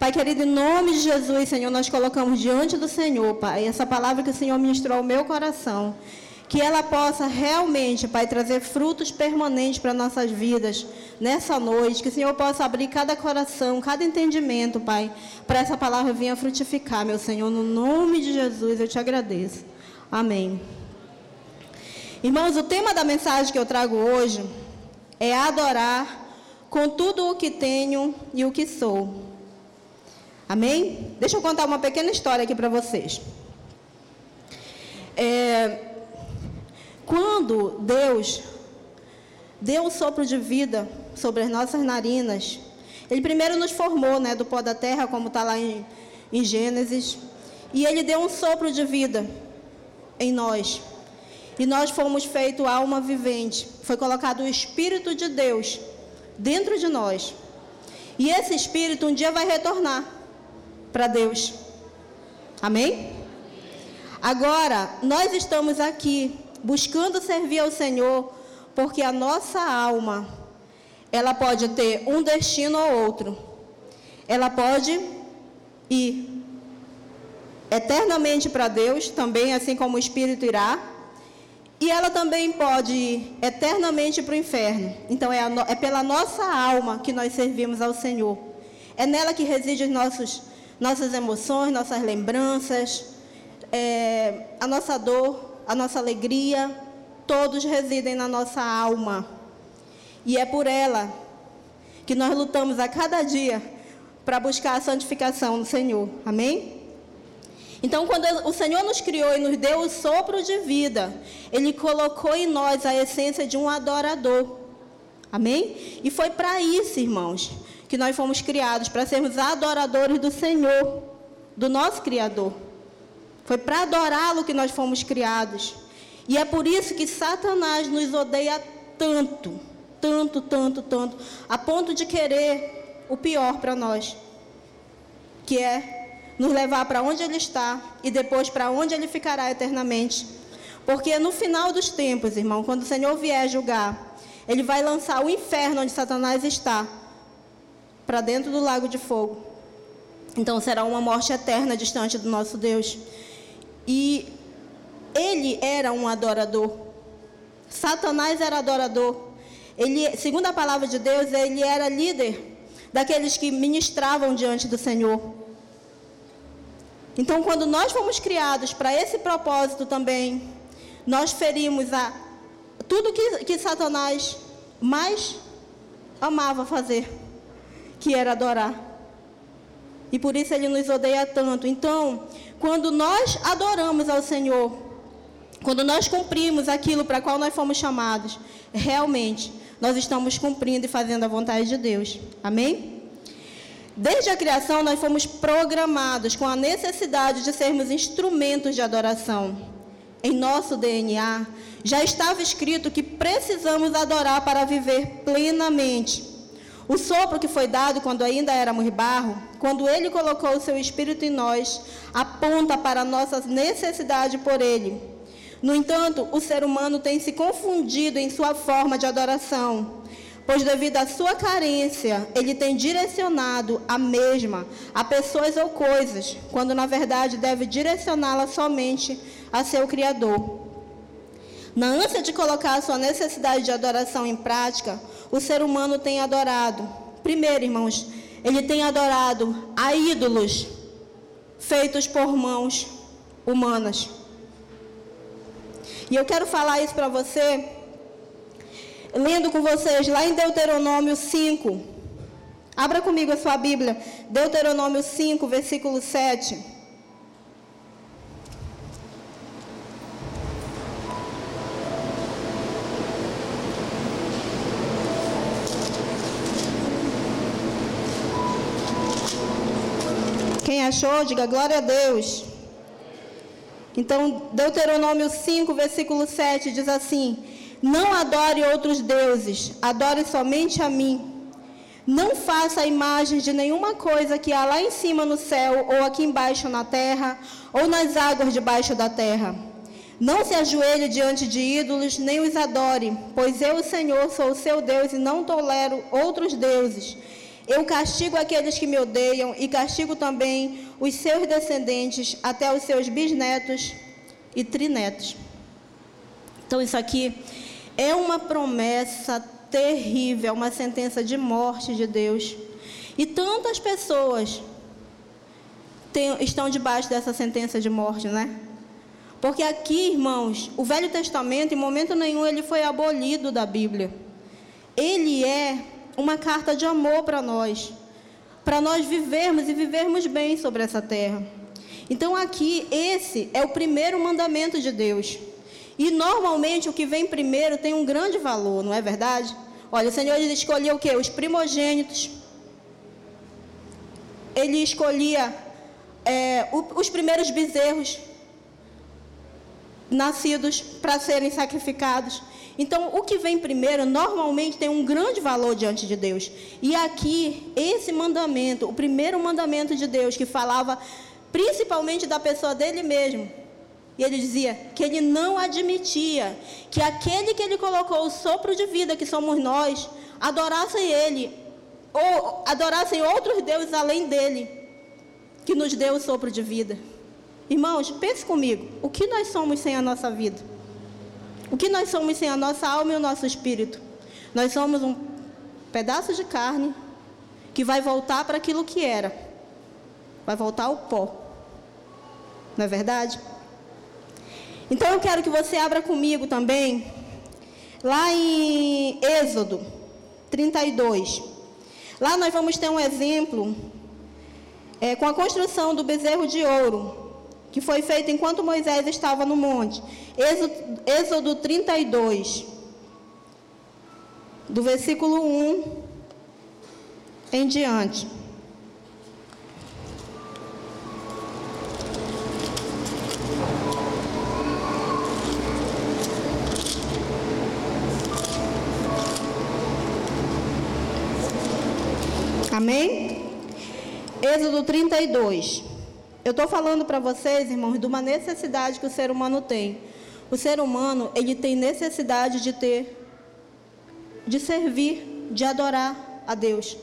Pai querido, em nome de Jesus, Senhor, nós colocamos diante do Senhor, Pai, essa palavra que o Senhor ministrou ao meu coração. Que ela possa realmente, Pai, trazer frutos permanentes para nossas vidas nessa noite. Que o Senhor possa abrir cada coração, cada entendimento, Pai, para essa palavra vir a frutificar, meu Senhor. No nome de Jesus, eu te agradeço. Amém. Irmãos, o tema da mensagem que eu trago hoje é adorar com tudo o que tenho e o que sou. Amém? Deixa eu contar uma pequena história aqui para vocês. É, quando Deus deu o sopro de vida sobre as nossas narinas, Ele primeiro nos formou né, do pó da terra, como está lá em, em Gênesis, e Ele deu um sopro de vida em nós. E nós fomos feitos alma vivente. Foi colocado o Espírito de Deus dentro de nós. E esse Espírito um dia vai retornar para Deus. Amém? Agora, nós estamos aqui buscando servir ao Senhor, porque a nossa alma, ela pode ter um destino ou outro. Ela pode ir eternamente para Deus, também assim como o espírito irá, e ela também pode ir eternamente para o inferno. Então é, no, é, pela nossa alma que nós servimos ao Senhor. É nela que residem nossos, nossas emoções, nossas lembranças, é, a nossa dor, a nossa alegria, todos residem na nossa alma. E é por ela que nós lutamos a cada dia para buscar a santificação do Senhor. Amém? Então, quando o Senhor nos criou e nos deu o sopro de vida, Ele colocou em nós a essência de um adorador. Amém? E foi para isso, irmãos, que nós fomos criados para sermos adoradores do Senhor, do nosso Criador. Foi para adorá-lo que nós fomos criados. E é por isso que Satanás nos odeia tanto, tanto, tanto, tanto, a ponto de querer o pior para nós, que é nos levar para onde ele está e depois para onde ele ficará eternamente. Porque no final dos tempos, irmão, quando o Senhor vier julgar, ele vai lançar o inferno onde Satanás está para dentro do lago de fogo. Então será uma morte eterna distante do nosso Deus. E ele era um adorador. Satanás era adorador. Ele, segundo a palavra de Deus, ele era líder daqueles que ministravam diante do Senhor. Então, quando nós fomos criados para esse propósito também, nós ferimos a tudo que, que Satanás mais amava fazer, que era adorar. E por isso ele nos odeia tanto. Então, quando nós adoramos ao Senhor, quando nós cumprimos aquilo para qual nós fomos chamados, realmente nós estamos cumprindo e fazendo a vontade de Deus. Amém? Desde a criação, nós fomos programados com a necessidade de sermos instrumentos de adoração. Em nosso DNA, já estava escrito que precisamos adorar para viver plenamente. O sopro que foi dado quando ainda éramos barro, quando ele colocou o seu espírito em nós, aponta para a nossa necessidade por ele. No entanto, o ser humano tem se confundido em sua forma de adoração, pois devido à sua carência, ele tem direcionado a mesma a pessoas ou coisas, quando na verdade deve direcioná-la somente a seu Criador. Na ânsia de colocar a sua necessidade de adoração em prática, o ser humano tem adorado. Primeiro, irmãos, ele tem adorado a ídolos feitos por mãos humanas. E eu quero falar isso para você, lendo com vocês lá em Deuteronômio 5. Abra comigo a sua Bíblia, Deuteronômio 5, versículo 7. Quem achou, diga glória a Deus. Então, Deuteronômio 5, versículo 7 diz assim: Não adore outros deuses, adore somente a mim. Não faça a imagem de nenhuma coisa que há lá em cima no céu, ou aqui embaixo na terra, ou nas águas debaixo da terra. Não se ajoelhe diante de ídolos, nem os adore, pois eu, o Senhor, sou o seu Deus e não tolero outros deuses. Eu castigo aqueles que me odeiam e castigo também os seus descendentes até os seus bisnetos e trinetos. Então, isso aqui é uma promessa terrível, uma sentença de morte de Deus. E tantas pessoas estão debaixo dessa sentença de morte, né? Porque aqui, irmãos, o Velho Testamento, em momento nenhum, ele foi abolido da Bíblia. Ele é uma carta de amor para nós, para nós vivermos e vivermos bem sobre essa terra. Então, aqui, esse é o primeiro mandamento de Deus. E normalmente o que vem primeiro tem um grande valor, não é verdade? Olha, o Senhor escolheu o quê? Os primogênitos. Ele escolhia é, os primeiros bezerros nascidos para serem sacrificados. Então, o que vem primeiro normalmente tem um grande valor diante de Deus. E aqui, esse mandamento, o primeiro mandamento de Deus, que falava principalmente da pessoa dele mesmo, e ele dizia que ele não admitia que aquele que ele colocou o sopro de vida, que somos nós, adorassem ele, ou adorassem outros deuses além dele, que nos deu o sopro de vida. Irmãos, pense comigo: o que nós somos sem a nossa vida? O que nós somos sem a nossa alma e o nosso espírito? Nós somos um pedaço de carne que vai voltar para aquilo que era, vai voltar ao pó, não é verdade? Então eu quero que você abra comigo também, lá em Êxodo 32. Lá nós vamos ter um exemplo é, com a construção do bezerro de ouro, que foi feito enquanto Moisés estava no monte. Êxodo, Êxodo 32, do versículo 1 em diante. Amém? Êxodo 32. Eu estou falando para vocês, irmãos, de uma necessidade que o ser humano tem. O ser humano, ele tem necessidade de ter, de servir, de adorar a Deus.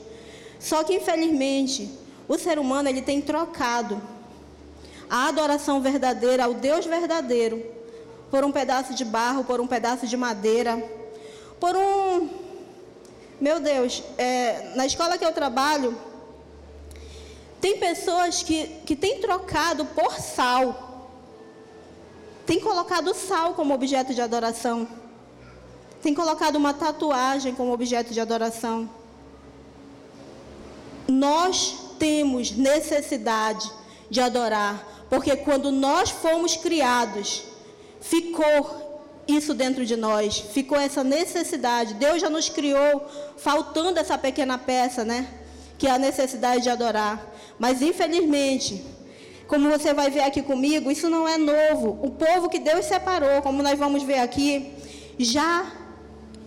Só que, infelizmente, o ser humano, ele tem trocado a adoração verdadeira ao Deus verdadeiro por um pedaço de barro, por um pedaço de madeira, por um meu Deus, é, na escola que eu trabalho, tem pessoas que, que têm trocado por sal. Tem colocado sal como objeto de adoração. Tem colocado uma tatuagem como objeto de adoração. Nós temos necessidade de adorar, porque quando nós fomos criados, ficou isso dentro de nós, ficou essa necessidade. Deus já nos criou faltando essa pequena peça, né? Que é a necessidade de adorar. Mas infelizmente, como você vai ver aqui comigo, isso não é novo. O povo que Deus separou, como nós vamos ver aqui, já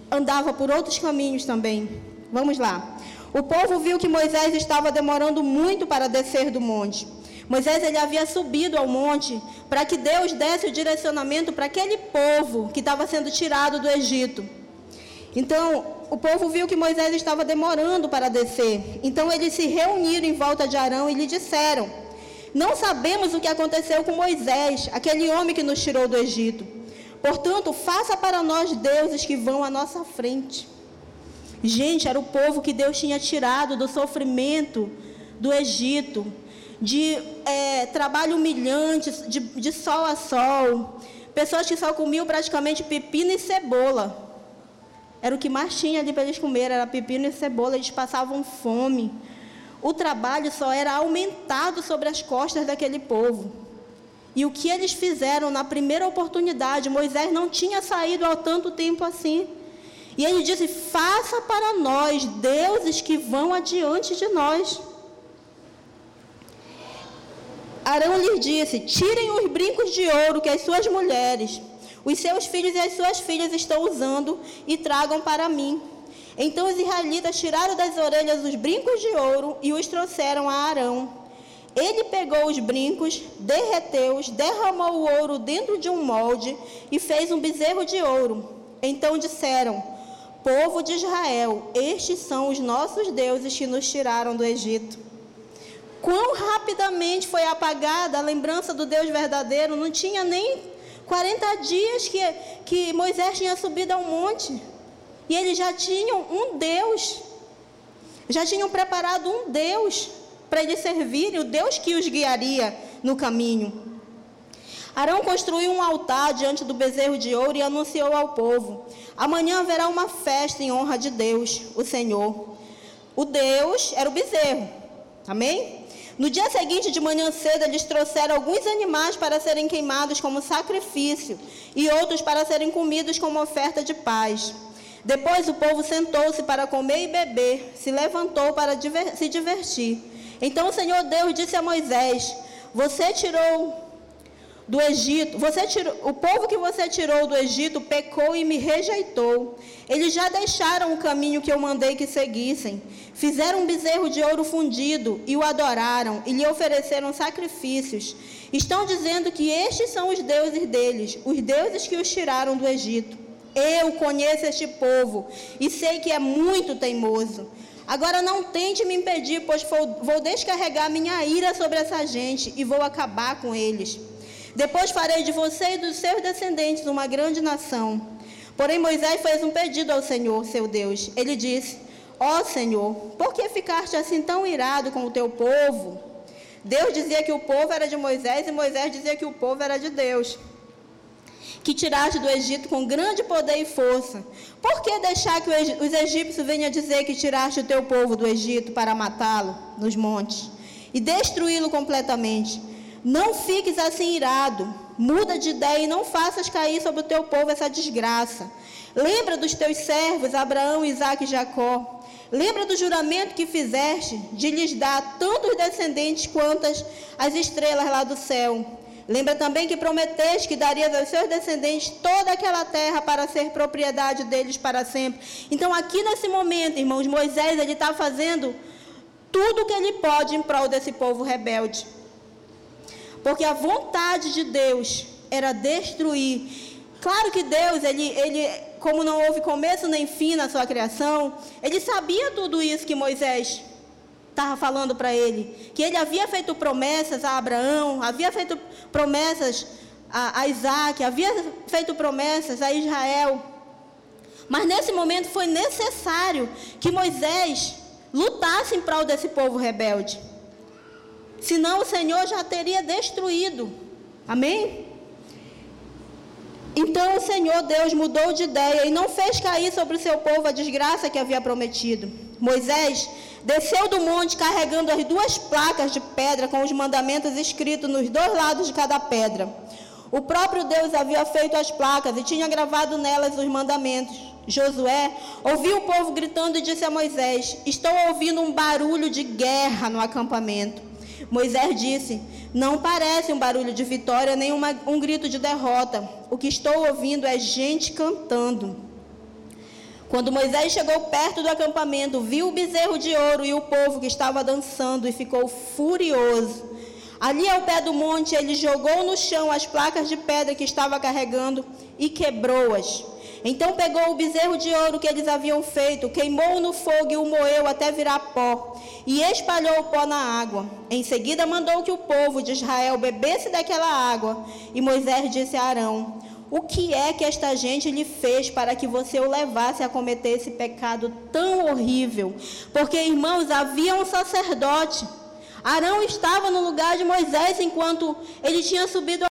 andava por outros caminhos também. Vamos lá. O povo viu que Moisés estava demorando muito para descer do monte. Moisés ele havia subido ao monte para que Deus desse o direcionamento para aquele povo que estava sendo tirado do Egito. Então, o povo viu que Moisés estava demorando para descer. Então, eles se reuniram em volta de Arão e lhe disseram: Não sabemos o que aconteceu com Moisés, aquele homem que nos tirou do Egito. Portanto, faça para nós deuses que vão à nossa frente. Gente, era o povo que Deus tinha tirado do sofrimento do Egito de é, trabalho humilhante, de, de sol a sol. Pessoas que só comiam praticamente pepino e cebola. Era o que mais tinha ali para eles comer, era pepino e cebola, eles passavam fome. O trabalho só era aumentado sobre as costas daquele povo. E o que eles fizeram na primeira oportunidade, Moisés não tinha saído há tanto tempo assim. E ele disse: Faça para nós deuses que vão adiante de nós. Arão lhes disse: Tirem os brincos de ouro que as suas mulheres, os seus filhos e as suas filhas estão usando e tragam para mim. Então os israelitas tiraram das orelhas os brincos de ouro e os trouxeram a Arão. Ele pegou os brincos, derreteu-os, derramou o ouro dentro de um molde e fez um bezerro de ouro. Então disseram: Povo de Israel, estes são os nossos deuses que nos tiraram do Egito. Quão rapidamente foi apagada a lembrança do Deus verdadeiro, não tinha nem 40 dias que, que Moisés tinha subido ao monte. E eles já tinham um Deus, já tinham preparado um Deus para eles servirem, o Deus que os guiaria no caminho. Arão construiu um altar diante do bezerro de ouro e anunciou ao povo: Amanhã haverá uma festa em honra de Deus, o Senhor. O Deus era o bezerro. Amém? No dia seguinte, de manhã cedo, eles trouxeram alguns animais para serem queimados como sacrifício e outros para serem comidos como oferta de paz. Depois o povo sentou-se para comer e beber, se levantou para se divertir. Então o Senhor Deus disse a Moisés: Você tirou do Egito, você tirou, o povo que você tirou do Egito pecou e me rejeitou. Eles já deixaram o caminho que eu mandei que seguissem. Fizeram um bezerro de ouro fundido e o adoraram e lhe ofereceram sacrifícios. Estão dizendo que estes são os deuses deles, os deuses que os tiraram do Egito. Eu conheço este povo e sei que é muito teimoso. Agora não tente me impedir, pois vou descarregar minha ira sobre essa gente e vou acabar com eles. Depois farei de você e dos seus descendentes uma grande nação. Porém, Moisés fez um pedido ao Senhor, seu Deus. Ele disse: Ó oh, Senhor, por que ficaste assim tão irado com o teu povo? Deus dizia que o povo era de Moisés e Moisés dizia que o povo era de Deus. Que tiraste do Egito com grande poder e força. Por que deixar que os egípcios venham dizer que tiraste o teu povo do Egito para matá-lo nos montes e destruí-lo completamente? Não fiques assim irado, muda de ideia e não faças cair sobre o teu povo essa desgraça. Lembra dos teus servos, Abraão, Isaac e Jacó. Lembra do juramento que fizeste de lhes dar tantos descendentes quantas as estrelas lá do céu. Lembra também que prometeste que darias aos seus descendentes toda aquela terra para ser propriedade deles para sempre. Então, aqui nesse momento, irmãos, Moisés está fazendo tudo o que ele pode em prol desse povo rebelde. Porque a vontade de Deus era destruir. Claro que Deus, ele, ele, como não houve começo nem fim na sua criação, ele sabia tudo isso que Moisés estava falando para ele. Que ele havia feito promessas a Abraão, havia feito promessas a, a Isaac, havia feito promessas a Israel. Mas nesse momento foi necessário que Moisés lutasse em prol desse povo rebelde. Senão o Senhor já teria destruído. Amém? Então o Senhor Deus mudou de ideia e não fez cair sobre o seu povo a desgraça que havia prometido. Moisés desceu do monte carregando as duas placas de pedra com os mandamentos escritos nos dois lados de cada pedra. O próprio Deus havia feito as placas e tinha gravado nelas os mandamentos. Josué ouviu o povo gritando e disse a Moisés: Estou ouvindo um barulho de guerra no acampamento. Moisés disse: Não parece um barulho de vitória nem uma, um grito de derrota. O que estou ouvindo é gente cantando. Quando Moisés chegou perto do acampamento, viu o bezerro de ouro e o povo que estava dançando e ficou furioso. Ali ao pé do monte, ele jogou no chão as placas de pedra que estava carregando e quebrou-as. Então pegou o bezerro de ouro que eles haviam feito, queimou no fogo e o moeu até virar pó, e espalhou o pó na água. Em seguida mandou que o povo de Israel bebesse daquela água. E Moisés disse a Arão: O que é que esta gente lhe fez para que você o levasse a cometer esse pecado tão horrível? Porque, irmãos, havia um sacerdote. Arão estava no lugar de Moisés enquanto ele tinha subido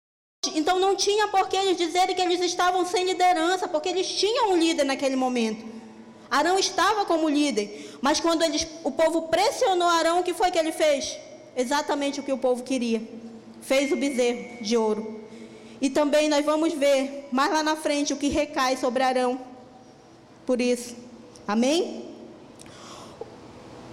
então não tinha por que eles dizerem que eles estavam sem liderança, porque eles tinham um líder naquele momento. Arão estava como líder, mas quando eles, o povo pressionou Arão, o que foi que ele fez? Exatamente o que o povo queria. Fez o bezerro de ouro. E também nós vamos ver mais lá na frente o que recai sobre Arão. Por isso. Amém?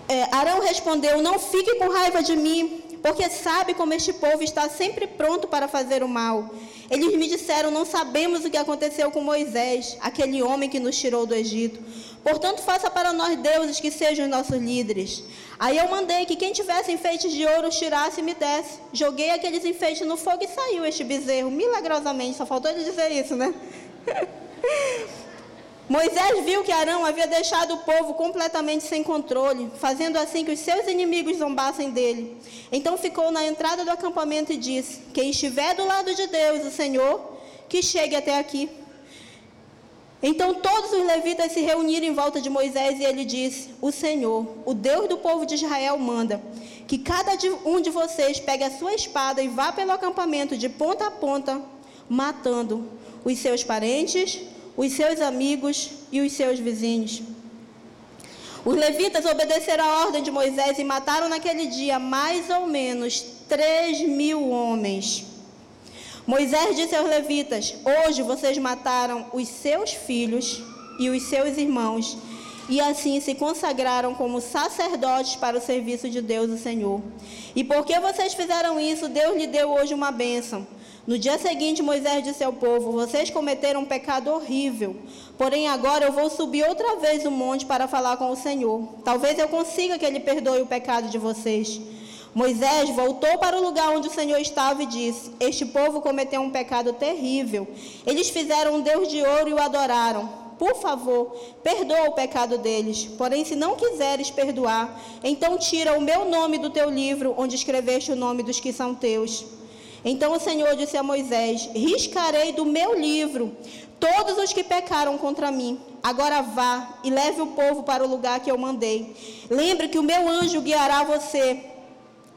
É, Arão respondeu: Não fique com raiva de mim, porque sabe como este povo está sempre pronto para fazer o mal. Eles me disseram: Não sabemos o que aconteceu com Moisés, aquele homem que nos tirou do Egito. Portanto, faça para nós deuses que sejam nossos líderes. Aí eu mandei que quem tivesse enfeites de ouro tirasse e me desse. Joguei aqueles enfeites no fogo e saiu este bezerro, milagrosamente. Só faltou ele dizer isso, né? Moisés viu que Arão havia deixado o povo completamente sem controle, fazendo assim que os seus inimigos zombassem dele. Então ficou na entrada do acampamento e disse: Quem estiver do lado de Deus, o Senhor, que chegue até aqui. Então todos os levitas se reuniram em volta de Moisés e ele disse: O Senhor, o Deus do povo de Israel, manda que cada um de vocês pegue a sua espada e vá pelo acampamento de ponta a ponta, matando os seus parentes, os seus amigos e os seus vizinhos. Os levitas obedeceram a ordem de Moisés e mataram naquele dia mais ou menos três mil homens. Moisés disse aos levitas: Hoje vocês mataram os seus filhos e os seus irmãos, e assim se consagraram como sacerdotes para o serviço de Deus, o Senhor. E porque vocês fizeram isso, Deus lhe deu hoje uma bênção. No dia seguinte, Moisés disse ao povo: Vocês cometeram um pecado horrível. Porém, agora eu vou subir outra vez o monte para falar com o Senhor. Talvez eu consiga que ele perdoe o pecado de vocês. Moisés voltou para o lugar onde o Senhor estava e disse: Este povo cometeu um pecado terrível. Eles fizeram um Deus de ouro e o adoraram. Por favor, perdoa o pecado deles. Porém, se não quiseres perdoar, então tira o meu nome do teu livro, onde escreveste o nome dos que são teus. Então o Senhor disse a Moisés: Riscarei do meu livro todos os que pecaram contra mim. Agora vá e leve o povo para o lugar que eu mandei. Lembre que o meu anjo guiará você.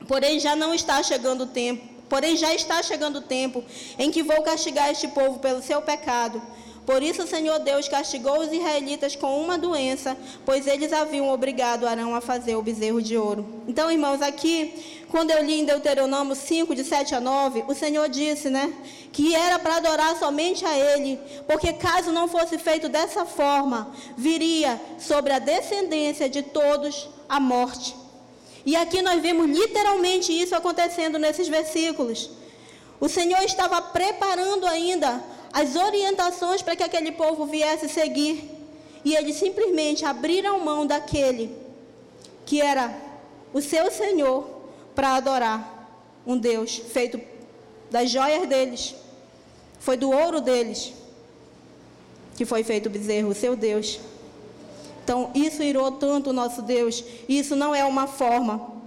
Porém já não está chegando o tempo. Porém já está chegando o tempo em que vou castigar este povo pelo seu pecado. Por isso o Senhor Deus castigou os israelitas com uma doença, pois eles haviam obrigado Arão a fazer o bezerro de ouro. Então, irmãos, aqui, quando eu li em Deuteronômio 5, de 7 a 9, o Senhor disse, né, que era para adorar somente a Ele, porque caso não fosse feito dessa forma, viria sobre a descendência de todos a morte. E aqui nós vemos literalmente isso acontecendo nesses versículos. O Senhor estava preparando ainda as orientações para que aquele povo viesse seguir. E eles simplesmente abriram mão daquele que era o seu Senhor para adorar um Deus feito das joias deles. Foi do ouro deles que foi feito o bezerro, o seu Deus. Então, isso irou tanto o nosso Deus. Isso não é uma forma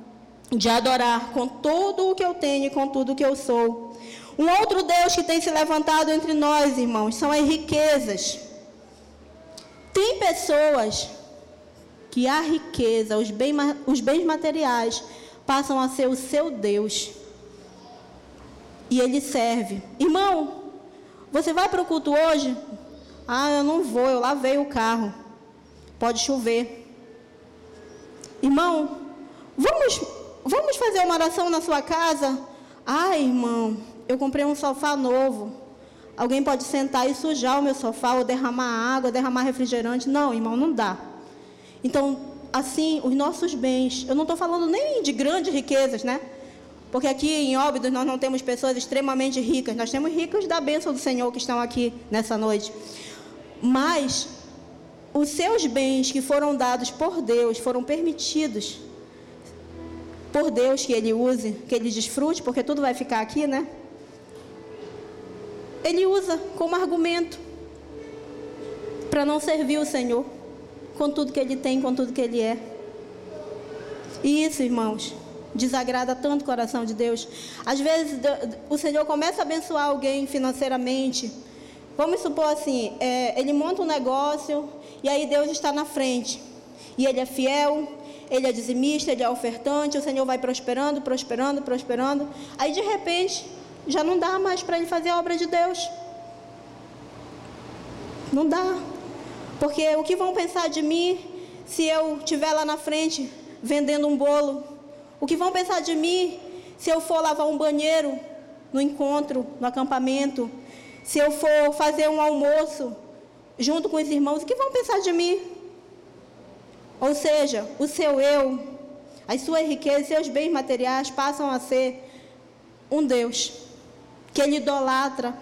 de adorar com tudo o que eu tenho e com tudo o que eu sou. Um outro Deus que tem se levantado entre nós, irmãos, são as riquezas. Tem pessoas que a riqueza, os, bem, os bens materiais, passam a ser o seu Deus. E ele serve. Irmão, você vai para o culto hoje? Ah, eu não vou, eu lavei o carro. Pode chover. Irmão, vamos, vamos fazer uma oração na sua casa? Ah, irmão, eu comprei um sofá novo. Alguém pode sentar e sujar o meu sofá, ou derramar água, derramar refrigerante. Não, irmão, não dá. Então, assim, os nossos bens, eu não estou falando nem de grandes riquezas, né? Porque aqui em Óbidos nós não temos pessoas extremamente ricas, nós temos ricos da bênção do Senhor que estão aqui nessa noite. Mas os seus bens que foram dados por Deus, foram permitidos por Deus que Ele use, que Ele desfrute, porque tudo vai ficar aqui, né? Ele usa como argumento para não servir o Senhor com tudo que ele tem, com tudo que ele é. E isso, irmãos, desagrada tanto o coração de Deus. Às vezes o Senhor começa a abençoar alguém financeiramente. Vamos supor assim, é, ele monta um negócio e aí Deus está na frente. E ele é fiel, ele é dizimista, ele é ofertante, o Senhor vai prosperando, prosperando, prosperando. Aí de repente já não dá mais para ele fazer a obra de Deus. Não dá. Porque o que vão pensar de mim se eu estiver lá na frente vendendo um bolo? O que vão pensar de mim se eu for lavar um banheiro no encontro, no acampamento? Se eu for fazer um almoço junto com os irmãos, o que vão pensar de mim? Ou seja, o seu eu, as suas riquezas, seus bens materiais passam a ser um Deus que ele idolatra.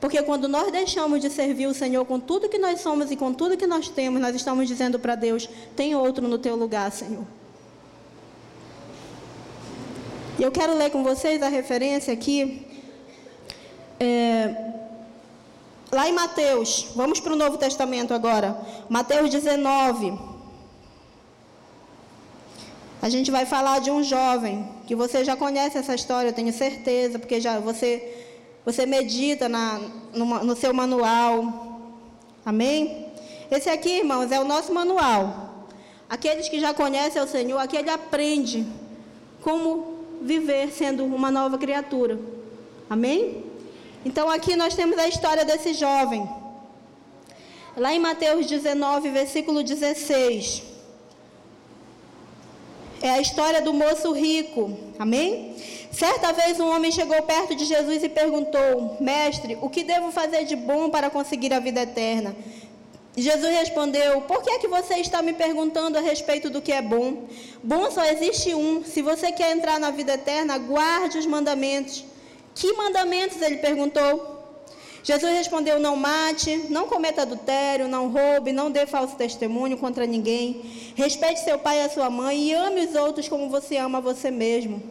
Porque quando nós deixamos de servir o Senhor com tudo que nós somos e com tudo que nós temos, nós estamos dizendo para Deus: tem outro no teu lugar, Senhor. E eu quero ler com vocês a referência aqui. É, lá em Mateus, vamos para o Novo Testamento agora. Mateus 19. A gente vai falar de um jovem que você já conhece essa história, eu tenho certeza, porque já você você medita na, no, no seu manual. Amém? Esse aqui, irmãos, é o nosso manual. Aqueles que já conhecem o Senhor, aqui ele aprende como viver sendo uma nova criatura. Amém? Então aqui nós temos a história desse jovem. Lá em Mateus 19, versículo 16. É a história do moço rico. Amém? Certa vez um homem chegou perto de Jesus e perguntou: Mestre, o que devo fazer de bom para conseguir a vida eterna? Jesus respondeu: Por que é que você está me perguntando a respeito do que é bom? Bom só existe um. Se você quer entrar na vida eterna, guarde os mandamentos. Que mandamentos? Ele perguntou. Jesus respondeu: Não mate, não cometa adultério, não roube, não dê falso testemunho contra ninguém. Respeite seu pai e a sua mãe e ame os outros como você ama você mesmo.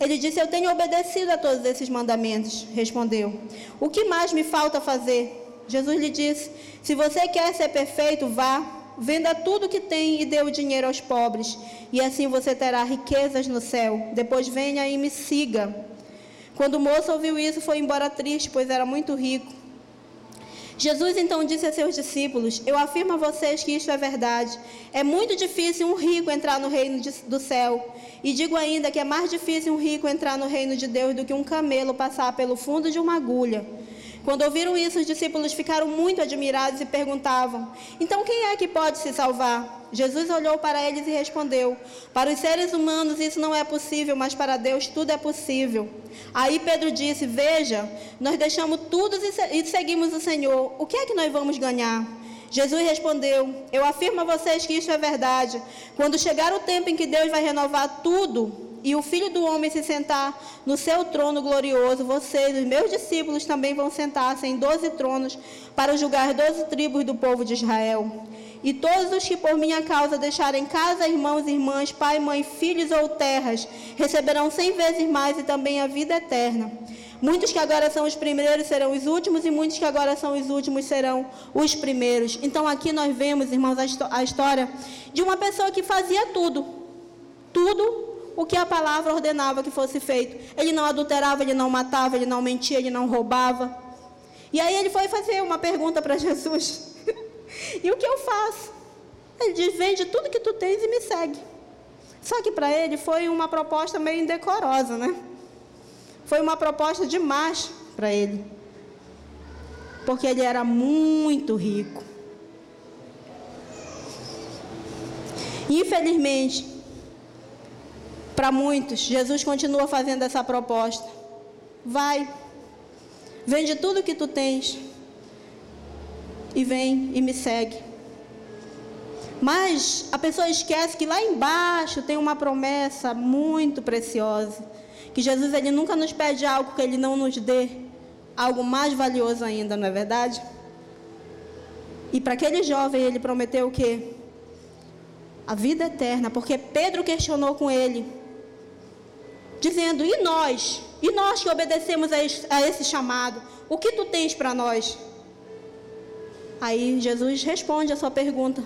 Ele disse: Eu tenho obedecido a todos esses mandamentos. Respondeu: O que mais me falta fazer? Jesus lhe disse: Se você quer ser perfeito, vá, venda tudo que tem e dê o dinheiro aos pobres, e assim você terá riquezas no céu. Depois venha e me siga. Quando o moço ouviu isso, foi embora triste, pois era muito rico. Jesus então disse a seus discípulos: Eu afirmo a vocês que isto é verdade. É muito difícil um rico entrar no reino de, do céu. E digo ainda que é mais difícil um rico entrar no reino de Deus do que um camelo passar pelo fundo de uma agulha. Quando ouviram isso, os discípulos ficaram muito admirados e perguntavam: Então quem é que pode se salvar? Jesus olhou para eles e respondeu: Para os seres humanos isso não é possível, mas para Deus tudo é possível. Aí Pedro disse: Veja, nós deixamos tudo e seguimos o Senhor. O que é que nós vamos ganhar? Jesus respondeu: Eu afirmo a vocês que isso é verdade. Quando chegar o tempo em que Deus vai renovar tudo, e o filho do homem se sentar no seu trono glorioso, vocês, os meus discípulos, também vão sentar-se em doze tronos para julgar doze tribos do povo de Israel. E todos os que por minha causa deixarem casa, irmãos irmãs, pai, mãe, filhos ou terras, receberão cem vezes mais e também a vida eterna. Muitos que agora são os primeiros serão os últimos, e muitos que agora são os últimos serão os primeiros. Então aqui nós vemos, irmãos, a história de uma pessoa que fazia tudo. Tudo o que a palavra ordenava que fosse feito. Ele não adulterava, ele não matava, ele não mentia, ele não roubava. E aí ele foi fazer uma pergunta para Jesus. e o que eu faço? Ele diz: vende tudo que tu tens e me segue. Só que para ele foi uma proposta meio indecorosa, né? Foi uma proposta demais para ele. Porque ele era muito rico. Infelizmente, para muitos, Jesus continua fazendo essa proposta. Vai, vende tudo que tu tens e vem e me segue. Mas a pessoa esquece que lá embaixo tem uma promessa muito preciosa, que Jesus ele nunca nos pede algo que ele não nos dê, algo mais valioso ainda, não é verdade? E para aquele jovem ele prometeu o quê? A vida eterna, porque Pedro questionou com ele: dizendo: E nós? E nós que obedecemos a esse chamado? O que tu tens para nós? Aí Jesus responde a sua pergunta.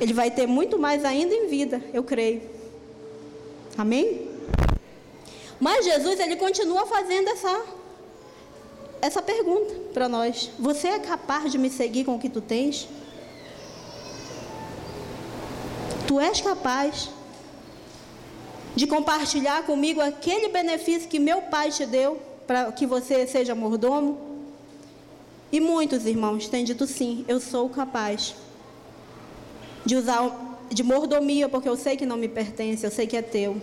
Ele vai ter muito mais ainda em vida, eu creio. Amém? Mas Jesus, ele continua fazendo essa essa pergunta para nós. Você é capaz de me seguir com o que tu tens? Tu és capaz de compartilhar comigo aquele benefício que meu pai te deu para que você seja mordomo? E muitos irmãos têm dito sim, eu sou capaz de usar de mordomia, porque eu sei que não me pertence, eu sei que é teu.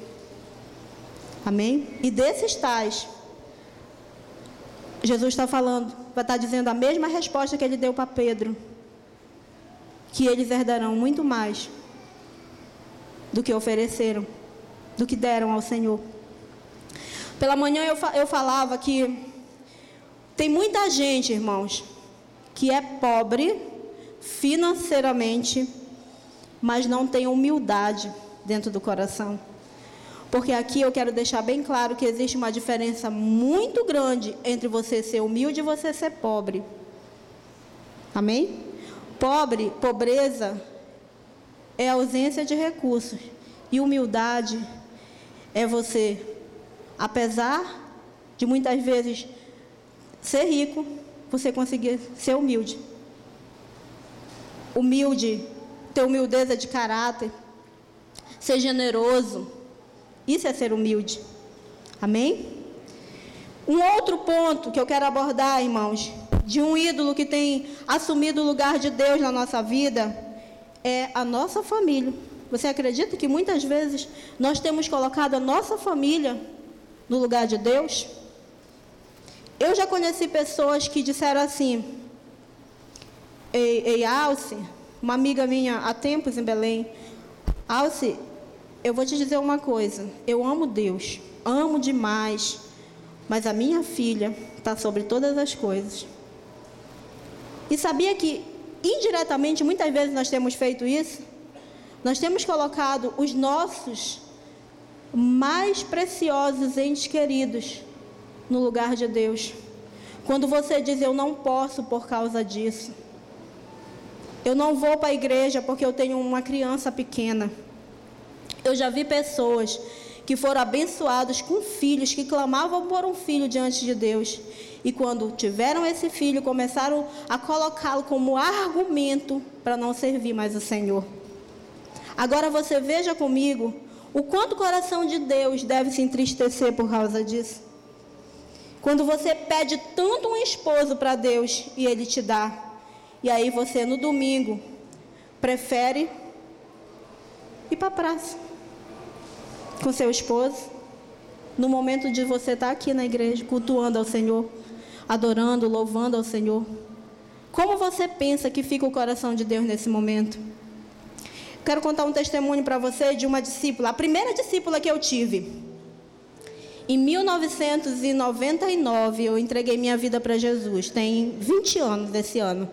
Amém? E desses tais, Jesus está falando, vai estar dizendo a mesma resposta que ele deu para Pedro: que eles herdarão muito mais do que ofereceram do que deram ao Senhor. Pela manhã eu, eu falava que tem muita gente, irmãos, que é pobre financeiramente, mas não tem humildade dentro do coração. Porque aqui eu quero deixar bem claro que existe uma diferença muito grande entre você ser humilde e você ser pobre. Amém? Pobre, pobreza é ausência de recursos. E humildade é você, apesar de muitas vezes ser rico, você conseguir ser humilde. Humilde, ter humildeza de caráter, ser generoso. Isso é ser humilde. Amém? Um outro ponto que eu quero abordar, irmãos, de um ídolo que tem assumido o lugar de Deus na nossa vida, é a nossa família. Você acredita que muitas vezes nós temos colocado a nossa família no lugar de Deus? Eu já conheci pessoas que disseram assim: Ei, ei Alce, uma amiga minha há tempos em Belém, Alce, eu vou te dizer uma coisa: eu amo Deus, amo demais, mas a minha filha está sobre todas as coisas. E sabia que, indiretamente, muitas vezes nós temos feito isso? Nós temos colocado os nossos mais preciosos entes queridos no lugar de Deus. Quando você diz eu não posso por causa disso. Eu não vou para a igreja porque eu tenho uma criança pequena. Eu já vi pessoas que foram abençoados com filhos que clamavam por um filho diante de Deus. E quando tiveram esse filho, começaram a colocá-lo como argumento para não servir mais o Senhor. Agora você veja comigo o quanto o coração de Deus deve se entristecer por causa disso. Quando você pede tanto um esposo para Deus e ele te dá, e aí você no domingo prefere ir para a praça com seu esposo, no momento de você estar tá aqui na igreja, cultuando ao Senhor, adorando, louvando ao Senhor. Como você pensa que fica o coração de Deus nesse momento? Quero contar um testemunho para você de uma discípula, a primeira discípula que eu tive. Em 1999 eu entreguei minha vida para Jesus. Tem 20 anos esse ano.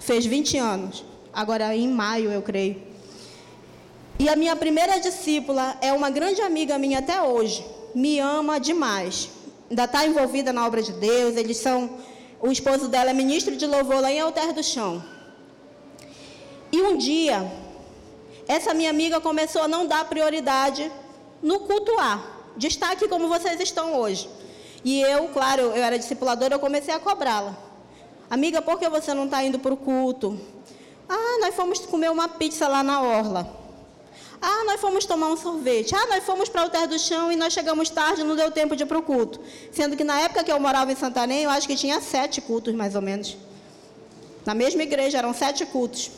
Fez 20 anos. Agora em maio, eu creio. E a minha primeira discípula é uma grande amiga minha até hoje. Me ama demais. Ainda está envolvida na obra de Deus. Eles são. O esposo dela é ministro de louvor lá em Alter do Chão. E um dia, essa minha amiga começou a não dar prioridade no cultuar de estar aqui como vocês estão hoje. E eu, claro, eu era discipuladora, eu comecei a cobrá-la. Amiga, por que você não está indo para o culto? Ah, nós fomos comer uma pizza lá na Orla. Ah, nós fomos tomar um sorvete. Ah, nós fomos para o Terra do Chão e nós chegamos tarde, não deu tempo de ir para o culto. Sendo que na época que eu morava em Santarém, eu acho que tinha sete cultos, mais ou menos. Na mesma igreja, eram sete cultos.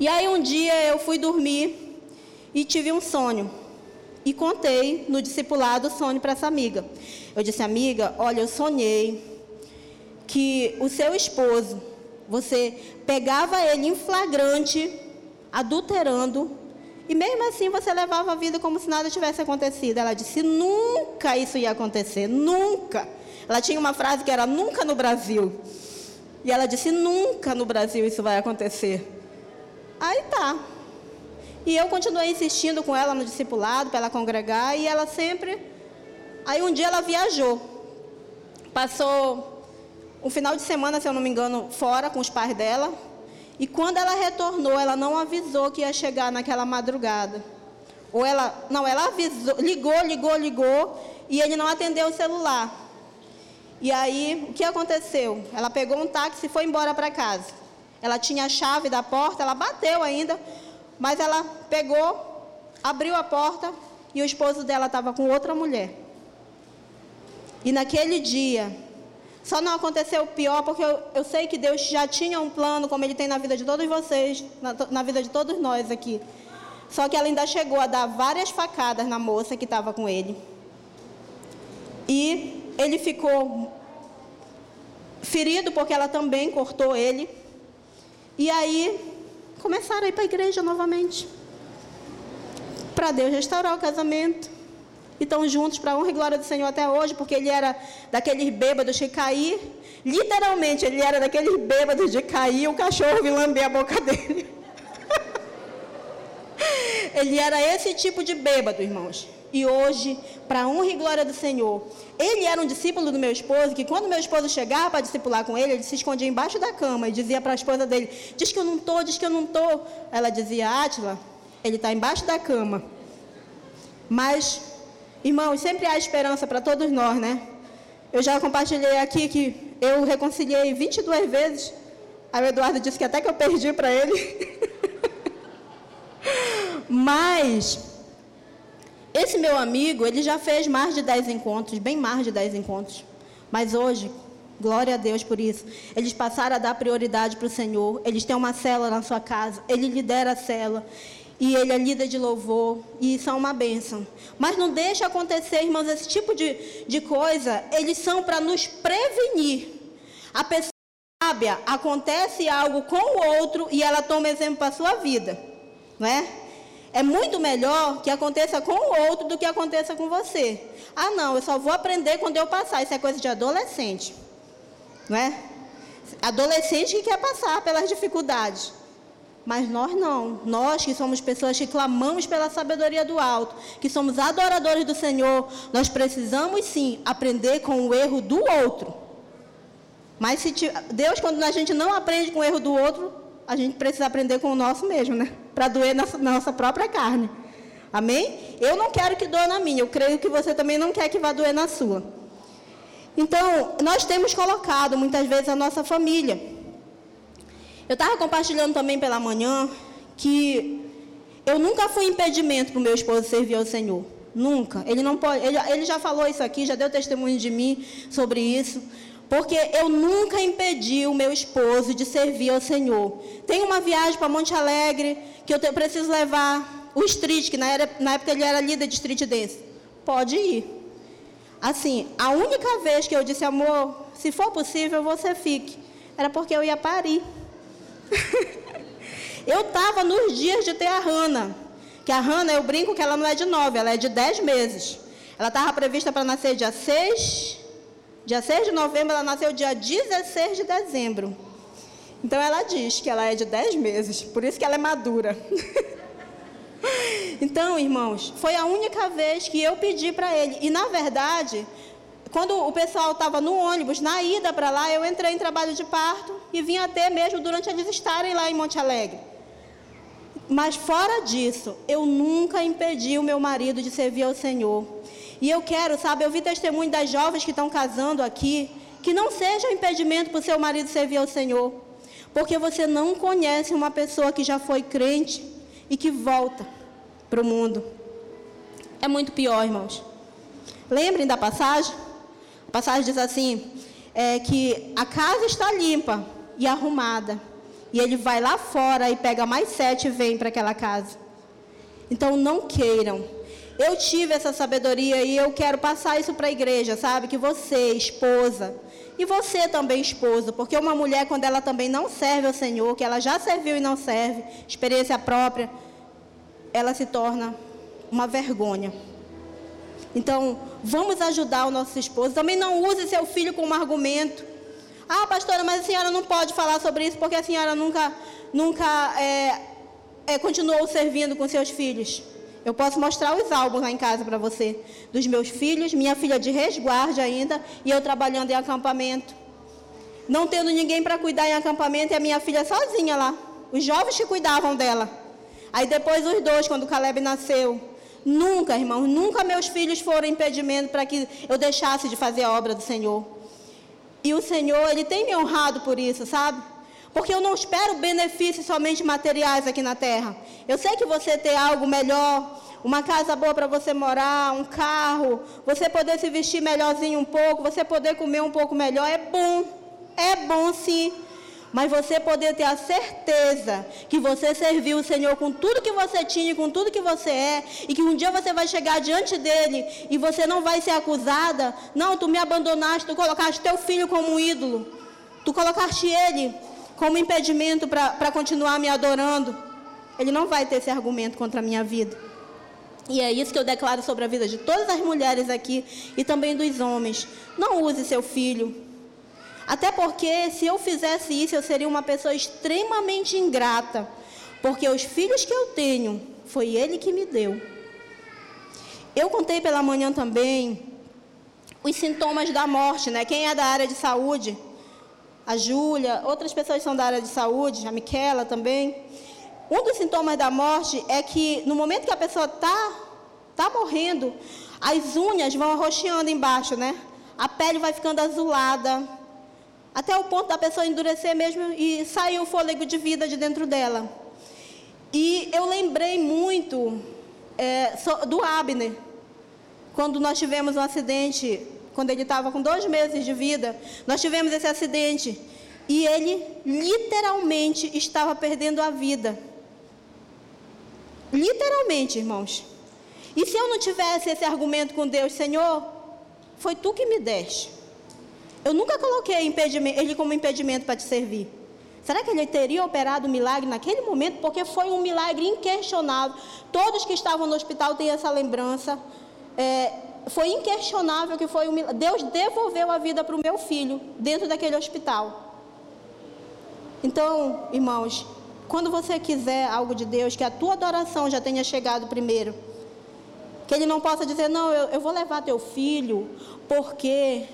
E aí um dia eu fui dormir e tive um sonho e contei no discipulado o sonho para essa amiga. Eu disse, amiga, olha, eu sonhei que o seu esposo, você pegava ele em flagrante, adulterando, e mesmo assim você levava a vida como se nada tivesse acontecido. Ela disse, nunca isso ia acontecer, nunca. Ela tinha uma frase que era nunca no Brasil. E ela disse, nunca no Brasil isso vai acontecer. Aí tá, e eu continuei insistindo com ela no discipulado, para ela congregar, e ela sempre. Aí um dia ela viajou. Passou um final de semana, se eu não me engano, fora com os pais dela. E quando ela retornou, ela não avisou que ia chegar naquela madrugada. Ou ela, não, ela avisou, ligou, ligou, ligou, e ele não atendeu o celular. E aí, o que aconteceu? Ela pegou um táxi e foi embora para casa. Ela tinha a chave da porta, ela bateu ainda, mas ela pegou, abriu a porta e o esposo dela estava com outra mulher. E naquele dia, só não aconteceu o pior, porque eu, eu, sei que Deus já tinha um plano, como Ele tem na vida de todos vocês, na, na vida de todos nós aqui. Só que ela ainda chegou a dar várias facadas na moça que estava com ele. E ele ficou ferido porque ela também cortou ele. E aí começaram a ir para a igreja novamente. Para Deus restaurar o casamento. E estão juntos para honra e glória do Senhor até hoje, porque ele era daqueles bêbados que cair. Literalmente, ele era daqueles bêbados de cair, o cachorro vir lamber a boca dele. ele era esse tipo de bêbado, irmãos. E hoje, para a honra e glória do Senhor. Ele era um discípulo do meu esposo, que quando meu esposo chegava para discipular com ele, ele se escondia embaixo da cama e dizia para a esposa dele: Diz que eu não estou, diz que eu não estou. Ela dizia: Átila, ele está embaixo da cama. Mas, irmãos, sempre há esperança para todos nós, né? Eu já compartilhei aqui que eu reconciliei 22 vezes. Aí o Eduardo disse que até que eu perdi para ele. Mas esse meu amigo, ele já fez mais de 10 encontros, bem mais de 10 encontros. Mas hoje, glória a Deus por isso. Eles passaram a dar prioridade para o Senhor. Eles têm uma cela na sua casa. Ele lidera a cela. E ele é líder de louvor. E isso é uma bênção. Mas não deixa acontecer, irmãos, esse tipo de, de coisa. Eles são para nos prevenir. A pessoa sábia acontece algo com o outro e ela toma exemplo para a sua vida. Não é? É muito melhor que aconteça com o outro do que aconteça com você. Ah, não, eu só vou aprender quando eu passar. Isso é coisa de adolescente. Não é? Adolescente que quer passar pelas dificuldades. Mas nós não. Nós que somos pessoas que clamamos pela sabedoria do alto, que somos adoradores do Senhor, nós precisamos sim aprender com o erro do outro. Mas se Deus, quando a gente não aprende com o erro do outro, a gente precisa aprender com o nosso mesmo, né? Para doer na nossa própria carne. Amém? Eu não quero que doa na minha, eu creio que você também não quer que vá doer na sua. Então, nós temos colocado muitas vezes a nossa família. Eu estava compartilhando também pela manhã que eu nunca fui impedimento para o meu esposo servir ao Senhor. Nunca. Ele não pode. Ele, ele já falou isso aqui, já deu testemunho de mim sobre isso. Porque eu nunca impedi o meu esposo de servir ao Senhor. Tem uma viagem para Monte Alegre que eu preciso levar o street, que na, era, na época ele era líder de street dance. Pode ir. Assim, a única vez que eu disse, amor, se for possível, você fique. Era porque eu ia parir. eu estava nos dias de ter a Hanna. Que a Hanna, eu brinco que ela não é de nove, ela é de dez meses. Ela estava prevista para nascer dia 6 Dia 6 de novembro, ela nasceu dia 16 de dezembro. Então ela diz que ela é de 10 meses, por isso que ela é madura. então, irmãos, foi a única vez que eu pedi para ele. E na verdade, quando o pessoal estava no ônibus, na ida para lá, eu entrei em trabalho de parto e vim até mesmo durante eles estarem lá em Monte Alegre. Mas fora disso, eu nunca impedi o meu marido de servir ao Senhor. E eu quero, sabe, eu vi testemunho das jovens que estão casando aqui, que não seja um impedimento para o seu marido servir ao Senhor. Porque você não conhece uma pessoa que já foi crente e que volta para o mundo. É muito pior, irmãos. Lembrem da passagem? A passagem diz assim: é, que a casa está limpa e arrumada. E ele vai lá fora e pega mais sete e vem para aquela casa. Então não queiram eu tive essa sabedoria e eu quero passar isso para a igreja, sabe? Que você, esposa, e você também, esposa, porque uma mulher, quando ela também não serve ao Senhor, que ela já serviu e não serve, experiência própria, ela se torna uma vergonha. Então, vamos ajudar o nosso esposo. Também não use seu filho como argumento. Ah, pastora, mas a senhora não pode falar sobre isso porque a senhora nunca, nunca é, é, continuou servindo com seus filhos. Eu posso mostrar os álbuns lá em casa para você, dos meus filhos, minha filha de resguarde ainda, e eu trabalhando em acampamento. Não tendo ninguém para cuidar em acampamento, e a minha filha sozinha lá. Os jovens que cuidavam dela. Aí depois os dois, quando o Caleb nasceu. Nunca, irmãos, nunca meus filhos foram impedimento para que eu deixasse de fazer a obra do Senhor. E o Senhor, Ele tem me honrado por isso, sabe? Porque eu não espero benefícios somente materiais aqui na terra. Eu sei que você ter algo melhor, uma casa boa para você morar, um carro, você poder se vestir melhorzinho um pouco, você poder comer um pouco melhor, é bom. É bom sim. Mas você poder ter a certeza que você serviu o Senhor com tudo que você tinha, com tudo que você é, e que um dia você vai chegar diante dele e você não vai ser acusada. Não, tu me abandonaste, tu colocaste teu filho como um ídolo. Tu colocaste ele como impedimento para continuar me adorando, ele não vai ter esse argumento contra a minha vida. E é isso que eu declaro sobre a vida de todas as mulheres aqui e também dos homens. Não use seu filho. Até porque, se eu fizesse isso, eu seria uma pessoa extremamente ingrata. Porque os filhos que eu tenho, foi ele que me deu. Eu contei pela manhã também os sintomas da morte, né? Quem é da área de saúde? A Júlia, outras pessoas são da área de saúde, a Miquela também. Um dos sintomas da morte é que no momento que a pessoa está tá morrendo, as unhas vão arroxeando embaixo, né? A pele vai ficando azulada, até o ponto da pessoa endurecer mesmo e sair o fôlego de vida de dentro dela. E eu lembrei muito é, do Abner, quando nós tivemos um acidente, quando ele estava com dois meses de vida, nós tivemos esse acidente e ele literalmente estava perdendo a vida. Literalmente, irmãos. E se eu não tivesse esse argumento com Deus, Senhor, foi tu que me deste. Eu nunca coloquei ele como impedimento para te servir. Será que ele teria operado o milagre naquele momento? Porque foi um milagre inquestionável. Todos que estavam no hospital têm essa lembrança. É, foi inquestionável que foi um. Deus devolveu a vida para o meu filho dentro daquele hospital. Então, irmãos, quando você quiser algo de Deus, que a tua adoração já tenha chegado primeiro. Que ele não possa dizer, não, eu, eu vou levar teu filho, porque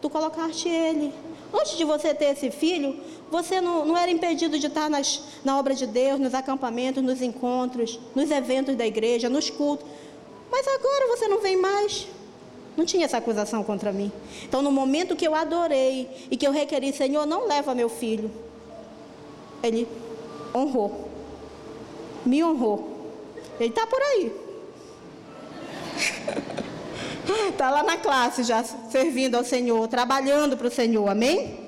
tu colocaste ele. Antes de você ter esse filho, você não, não era impedido de estar nas, na obra de Deus, nos acampamentos, nos encontros, nos eventos da igreja, nos cultos. Mas agora você não vem mais. Não tinha essa acusação contra mim. Então, no momento que eu adorei e que eu requeri, Senhor, não leva meu filho, ele honrou. Me honrou. Ele está por aí. Está lá na classe já servindo ao Senhor, trabalhando para o Senhor, amém?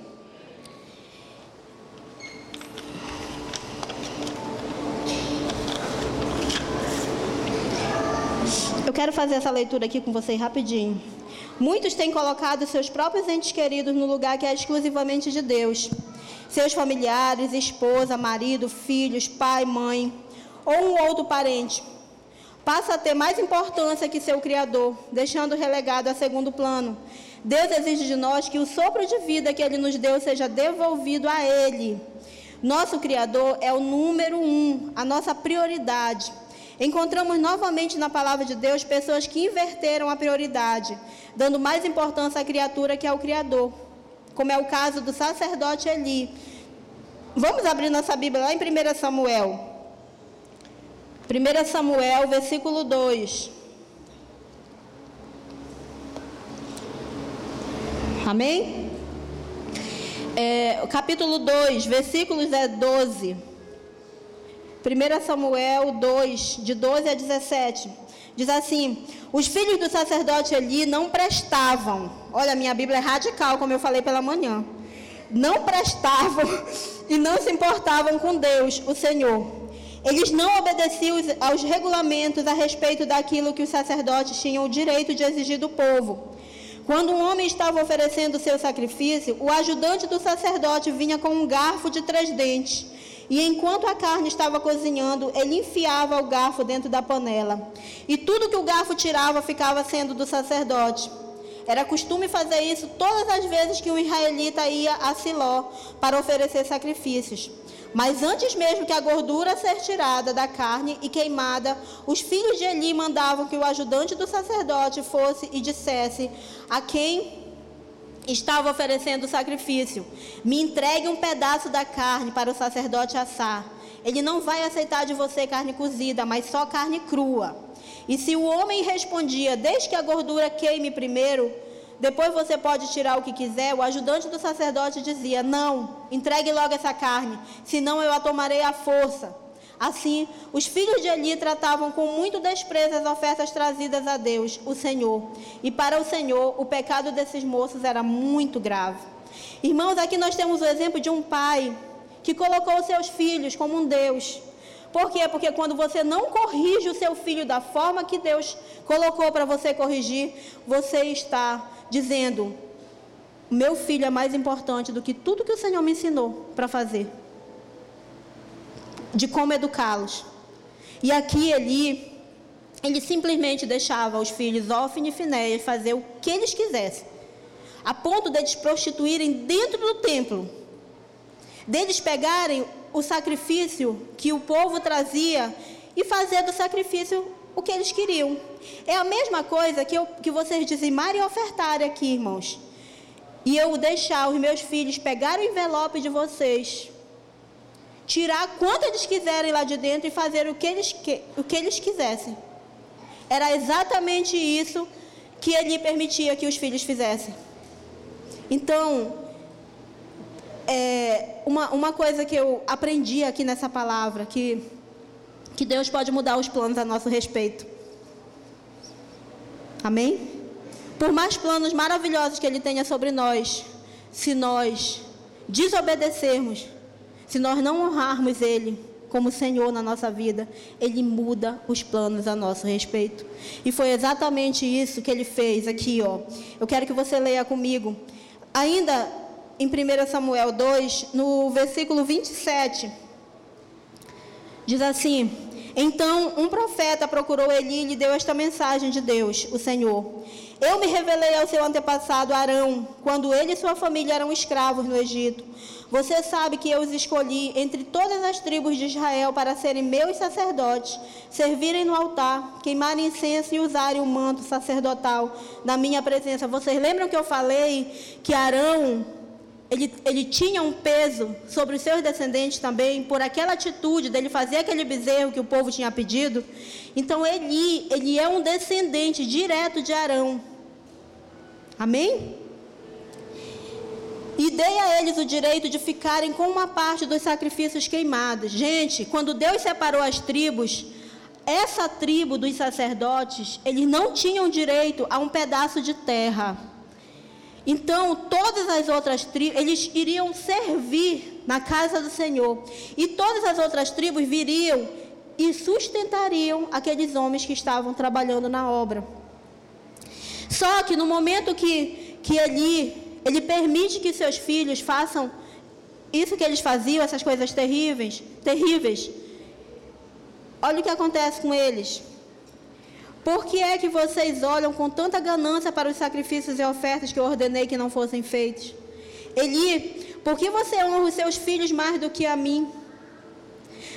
Quero fazer essa leitura aqui com vocês rapidinho. Muitos têm colocado seus próprios entes queridos no lugar que é exclusivamente de Deus. Seus familiares, esposa, marido, filhos, pai, mãe, ou um outro parente passa a ter mais importância que seu Criador, deixando relegado a segundo plano. Deus exige de nós que o sopro de vida que Ele nos deu seja devolvido a Ele. Nosso Criador é o número um, a nossa prioridade. Encontramos novamente na palavra de Deus pessoas que inverteram a prioridade, dando mais importância à criatura que ao Criador, como é o caso do sacerdote Eli. Vamos abrir nossa Bíblia lá em 1 Samuel. 1 Samuel, versículo 2. Amém? É, capítulo 2, versículos é 12. 1 Samuel 2, de 12 a 17. Diz assim: Os filhos do sacerdote Eli não prestavam. Olha, minha Bíblia é radical, como eu falei pela manhã. Não prestavam e não se importavam com Deus, o Senhor eles não obedeciam aos regulamentos a respeito daquilo que os sacerdotes tinham o direito de exigir do povo. Quando um homem estava oferecendo seu sacrifício, o ajudante do sacerdote vinha com um garfo de três dentes. E enquanto a carne estava cozinhando, ele enfiava o garfo dentro da panela. E tudo que o garfo tirava ficava sendo do sacerdote. Era costume fazer isso todas as vezes que um israelita ia a Siló para oferecer sacrifícios. Mas antes mesmo que a gordura ser tirada da carne e queimada, os filhos de Eli mandavam que o ajudante do sacerdote fosse e dissesse a quem estava oferecendo o sacrifício: Me entregue um pedaço da carne para o sacerdote assar. Ele não vai aceitar de você carne cozida, mas só carne crua. E se o homem respondia: Desde que a gordura queime primeiro, depois você pode tirar o que quiser. O ajudante do sacerdote dizia: Não, entregue logo essa carne, senão eu a tomarei à força. Assim, os filhos de Eli tratavam com muito desprezo as ofertas trazidas a Deus, o Senhor. E para o Senhor, o pecado desses moços era muito grave. Irmãos, aqui nós temos o exemplo de um pai que colocou seus filhos como um Deus. Por quê? Porque quando você não corrige o seu filho da forma que Deus colocou para você corrigir, você está dizendo: Meu filho é mais importante do que tudo que o Senhor me ensinou para fazer, de como educá-los. E aqui ele, ele simplesmente deixava os filhos Ofne e Finéias fazer o que eles quisessem, a ponto de eles prostituírem dentro do templo, deles pegarem o sacrifício que o povo trazia e fazer do sacrifício o que eles queriam. É a mesma coisa que, eu, que vocês dizimarem e ofertarem aqui, irmãos. E eu deixar os meus filhos pegar o envelope de vocês, tirar quanto eles quiserem lá de dentro e fazer o que eles, que, o que eles quisessem. Era exatamente isso que ele permitia que os filhos fizessem. Então, é, uma, uma coisa que eu aprendi aqui nessa palavra, que, que Deus pode mudar os planos a nosso respeito. Amém? Por mais planos maravilhosos que Ele tenha sobre nós, se nós desobedecermos, se nós não honrarmos Ele como Senhor na nossa vida, Ele muda os planos a nosso respeito. E foi exatamente isso que Ele fez aqui, ó. Eu quero que você leia comigo. Ainda em 1 Samuel 2, no versículo 27, diz assim: Então um profeta procurou Eli e lhe deu esta mensagem de Deus, o Senhor. Eu me revelei ao seu antepassado Arão, quando ele e sua família eram escravos no Egito. Você sabe que eu os escolhi entre todas as tribos de Israel para serem meus sacerdotes, servirem no altar, queimarem incenso e usarem o manto sacerdotal na minha presença. Vocês lembram que eu falei que Arão ele, ele tinha um peso sobre os seus descendentes também, por aquela atitude dele fazer aquele bezerro que o povo tinha pedido. Então, ele, ele é um descendente direto de Arão. Amém? E dei a eles o direito de ficarem com uma parte dos sacrifícios queimados. Gente, quando Deus separou as tribos, essa tribo dos sacerdotes, eles não tinham direito a um pedaço de terra. Então, todas as outras tribos, eles iriam servir na casa do Senhor. E todas as outras tribos viriam e sustentariam aqueles homens que estavam trabalhando na obra. Só que no momento que, que ele, ele permite que seus filhos façam isso que eles faziam, essas coisas terríveis, terríveis. Olha o que acontece com eles. Por que é que vocês olham com tanta ganância para os sacrifícios e ofertas que eu ordenei que não fossem feitos? Eli, por que você honra os seus filhos mais do que a mim?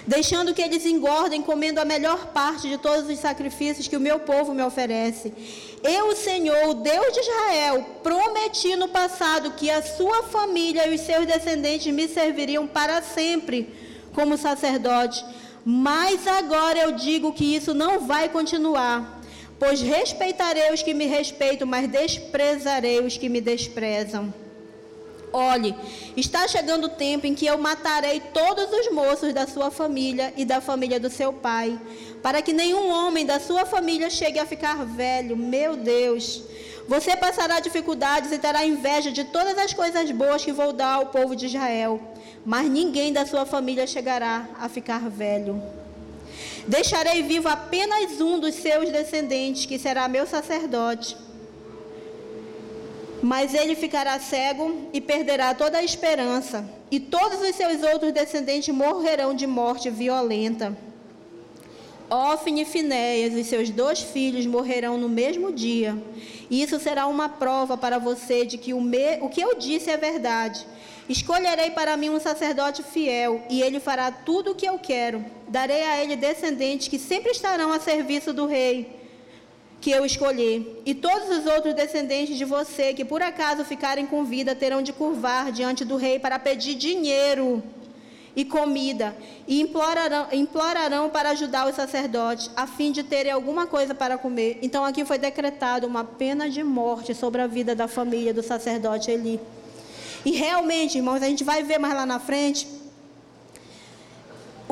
Deixando que eles engordem, comendo a melhor parte de todos os sacrifícios que o meu povo me oferece. Eu, o Senhor, o Deus de Israel, prometi no passado que a sua família e os seus descendentes me serviriam para sempre como sacerdote. Mas agora eu digo que isso não vai continuar Pois respeitarei os que me respeitam, mas desprezarei os que me desprezam. Olhe, está chegando o tempo em que eu matarei todos os moços da sua família e da família do seu pai, para que nenhum homem da sua família chegue a ficar velho. Meu Deus. Você passará dificuldades e terá inveja de todas as coisas boas que vou dar ao povo de Israel, mas ninguém da sua família chegará a ficar velho. Deixarei vivo apenas um dos seus descendentes, que será meu sacerdote. Mas ele ficará cego e perderá toda a esperança, e todos os seus outros descendentes morrerão de morte violenta. Ofne e Finéias, os seus dois filhos, morrerão no mesmo dia. E isso será uma prova para você de que o, me... o que eu disse é verdade. Escolherei para mim um sacerdote fiel, e ele fará tudo o que eu quero. Darei a ele descendentes que sempre estarão a serviço do rei que eu escolhi. E todos os outros descendentes de você que por acaso ficarem com vida terão de curvar diante do rei para pedir dinheiro e comida, e implorarão, implorarão para ajudar os sacerdotes, a fim de terem alguma coisa para comer. Então aqui foi decretado uma pena de morte sobre a vida da família do sacerdote Eli. E realmente, irmãos, a gente vai ver mais lá na frente.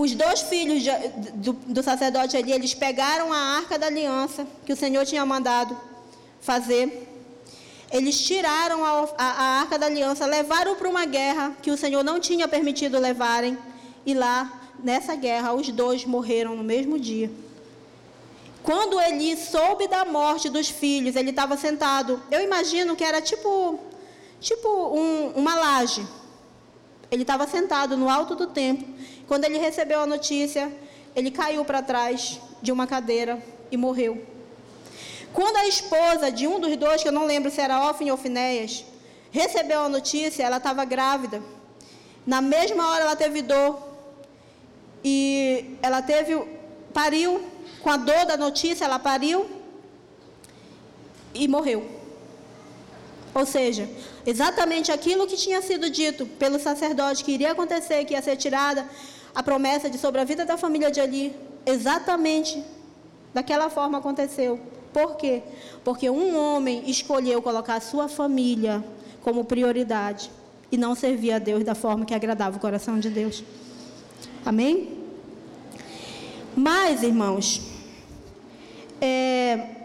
Os dois filhos de, do, do sacerdote ali, eles pegaram a arca da aliança que o Senhor tinha mandado fazer. Eles tiraram a, a, a arca da aliança, levaram para uma guerra que o Senhor não tinha permitido levarem. E lá, nessa guerra, os dois morreram no mesmo dia. Quando Eli soube da morte dos filhos, ele estava sentado. Eu imagino que era tipo tipo um, uma laje. Ele estava sentado no alto do templo. Quando ele recebeu a notícia, ele caiu para trás de uma cadeira e morreu. Quando a esposa de um dos dois, que eu não lembro se era Ofne ou Finéias, recebeu a notícia, ela estava grávida. Na mesma hora ela teve dor. E ela teve, pariu, com a dor da notícia, ela pariu. e morreu. Ou seja, exatamente aquilo que tinha sido dito pelo sacerdote que iria acontecer, que ia ser tirada a promessa de sobre a vida da família de Eli, exatamente daquela forma aconteceu. Por quê? Porque um homem escolheu colocar a sua família como prioridade e não servir a Deus da forma que agradava o coração de Deus. Amém? Mas, irmãos, é,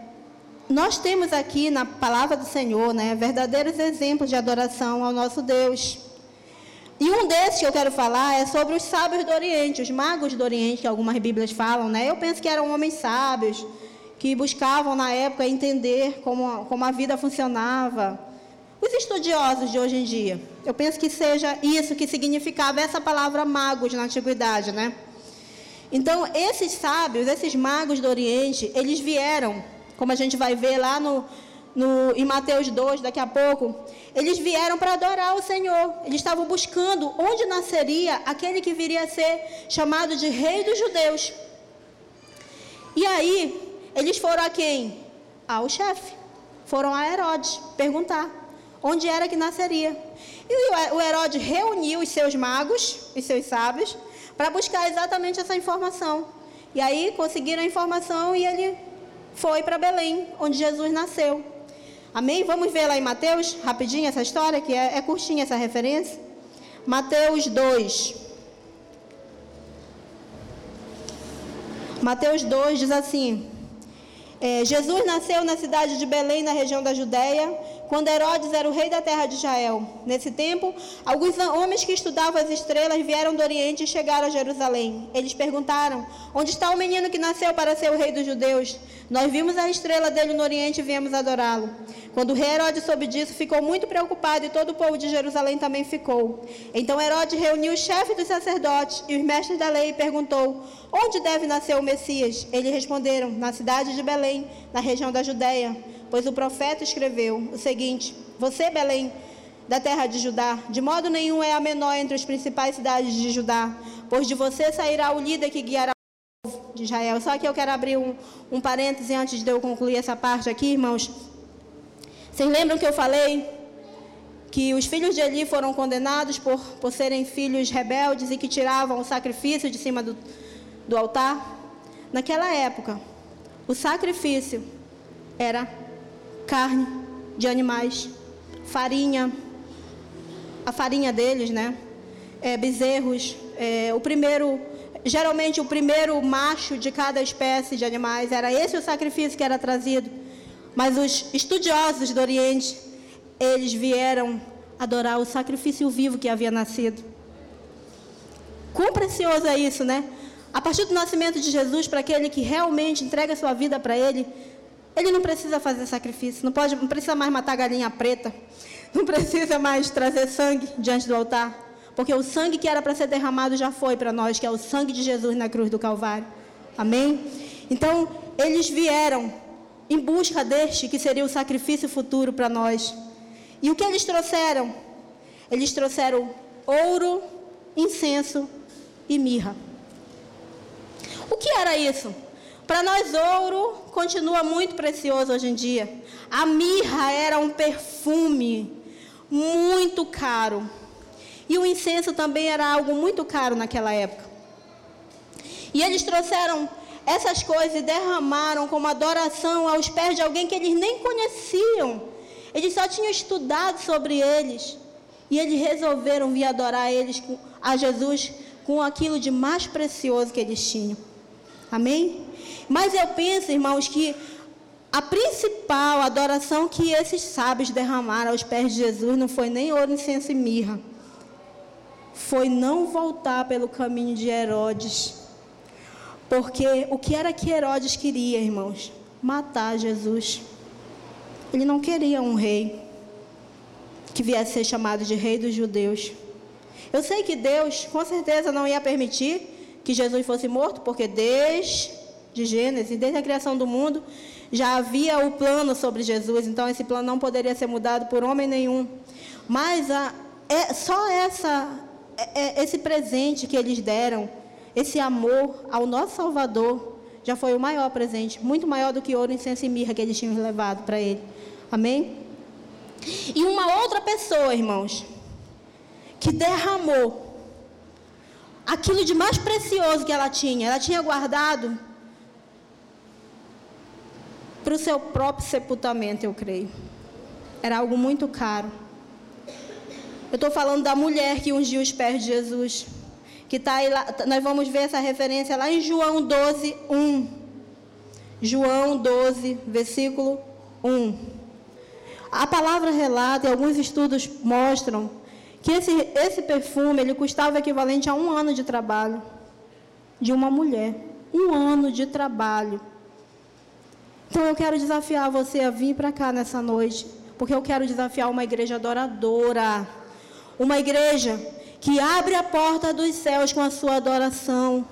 nós temos aqui na palavra do Senhor, né, verdadeiros exemplos de adoração ao nosso Deus. E um desses que eu quero falar é sobre os sábios do Oriente, os magos do Oriente, que algumas Bíblias falam, né? Eu penso que eram homens sábios, que buscavam na época entender como, como a vida funcionava. Os estudiosos de hoje em dia, eu penso que seja isso que significava essa palavra magos na antiguidade, né? Então, esses sábios, esses magos do Oriente, eles vieram, como a gente vai ver lá no, no, em Mateus 2, daqui a pouco, eles vieram para adorar o Senhor. Eles estavam buscando onde nasceria aquele que viria a ser chamado de Rei dos Judeus. E aí, eles foram a quem? Ao chefe. Foram a Herodes perguntar onde era que nasceria. E o Herodes reuniu os seus magos, os seus sábios, para buscar exatamente essa informação. E aí conseguiram a informação e ele foi para Belém, onde Jesus nasceu. Amém? Vamos ver lá em Mateus, rapidinho, essa história, que é, é curtinha essa referência. Mateus 2. Mateus 2 diz assim: é, Jesus nasceu na cidade de Belém, na região da Judéia, quando Herodes era o rei da terra de Israel. Nesse tempo, alguns homens que estudavam as estrelas vieram do Oriente e chegaram a Jerusalém. Eles perguntaram: Onde está o menino que nasceu para ser o rei dos judeus? Nós vimos a estrela dele no Oriente e viemos adorá-lo. Quando o rei Herodes soube disso, ficou muito preocupado e todo o povo de Jerusalém também ficou. Então Herodes reuniu os chefes dos sacerdotes e os mestres da lei e perguntou: Onde deve nascer o Messias? Eles responderam: Na cidade de Belém, na região da Judéia pois o profeta escreveu o seguinte: Você, Belém, da terra de Judá, de modo nenhum é a menor entre as principais cidades de Judá, pois de você sairá o líder que guiará o povo de Israel. Só que eu quero abrir um, um parêntese antes de eu concluir essa parte aqui, irmãos. Vocês lembram que eu falei que os filhos de Eli foram condenados por, por serem filhos rebeldes e que tiravam o sacrifício de cima do, do altar? Naquela época, o sacrifício era carne de animais, farinha, a farinha deles, né? É, bezerros, é, o primeiro, geralmente o primeiro macho de cada espécie de animais, era esse o sacrifício que era trazido. Mas os estudiosos do Oriente, eles vieram adorar o sacrifício vivo que havia nascido. Quão precioso é isso, né? A partir do nascimento de Jesus, para aquele que realmente entrega sua vida para Ele, ele não precisa fazer sacrifício, não, pode, não precisa mais matar galinha preta, não precisa mais trazer sangue diante do altar, porque o sangue que era para ser derramado já foi para nós, que é o sangue de Jesus na cruz do Calvário. Amém? Então, eles vieram em busca deste que seria o sacrifício futuro para nós. E o que eles trouxeram? Eles trouxeram ouro, incenso e mirra. O que era isso? Para nós, ouro continua muito precioso hoje em dia. A mirra era um perfume muito caro. E o incenso também era algo muito caro naquela época. E eles trouxeram essas coisas e derramaram como adoração aos pés de alguém que eles nem conheciam. Eles só tinham estudado sobre eles. E eles resolveram vir adorar eles a Jesus com aquilo de mais precioso que eles tinham. Amém? Mas eu penso, irmãos, que a principal adoração que esses sábios derramaram aos pés de Jesus não foi nem ouro, incenso e mirra. Foi não voltar pelo caminho de Herodes. Porque o que era que Herodes queria, irmãos? Matar Jesus. Ele não queria um rei que viesse ser chamado de rei dos judeus. Eu sei que Deus, com certeza, não ia permitir que Jesus fosse morto, porque desde de Gênesis, desde a criação do mundo, já havia o plano sobre Jesus, então esse plano não poderia ser mudado por homem nenhum. Mas a, é, só essa, é, é, esse presente que eles deram, esse amor ao nosso Salvador, já foi o maior presente, muito maior do que ouro, incenso e mirra que eles tinham levado para ele. Amém? E uma outra pessoa, irmãos, que derramou aquilo de mais precioso que ela tinha, ela tinha guardado para o seu próprio sepultamento, eu creio. Era algo muito caro. Eu estou falando da mulher que ungiu os pés de Jesus. Que tá aí lá, nós vamos ver essa referência lá em João 12, 1. João 12, versículo 1. A palavra relata, e alguns estudos mostram, que esse, esse perfume ele custava o equivalente a um ano de trabalho de uma mulher. Um ano de trabalho. Então eu quero desafiar você a vir para cá nessa noite porque eu quero desafiar uma igreja adoradora. Uma igreja que abre a porta dos céus com a sua adoração.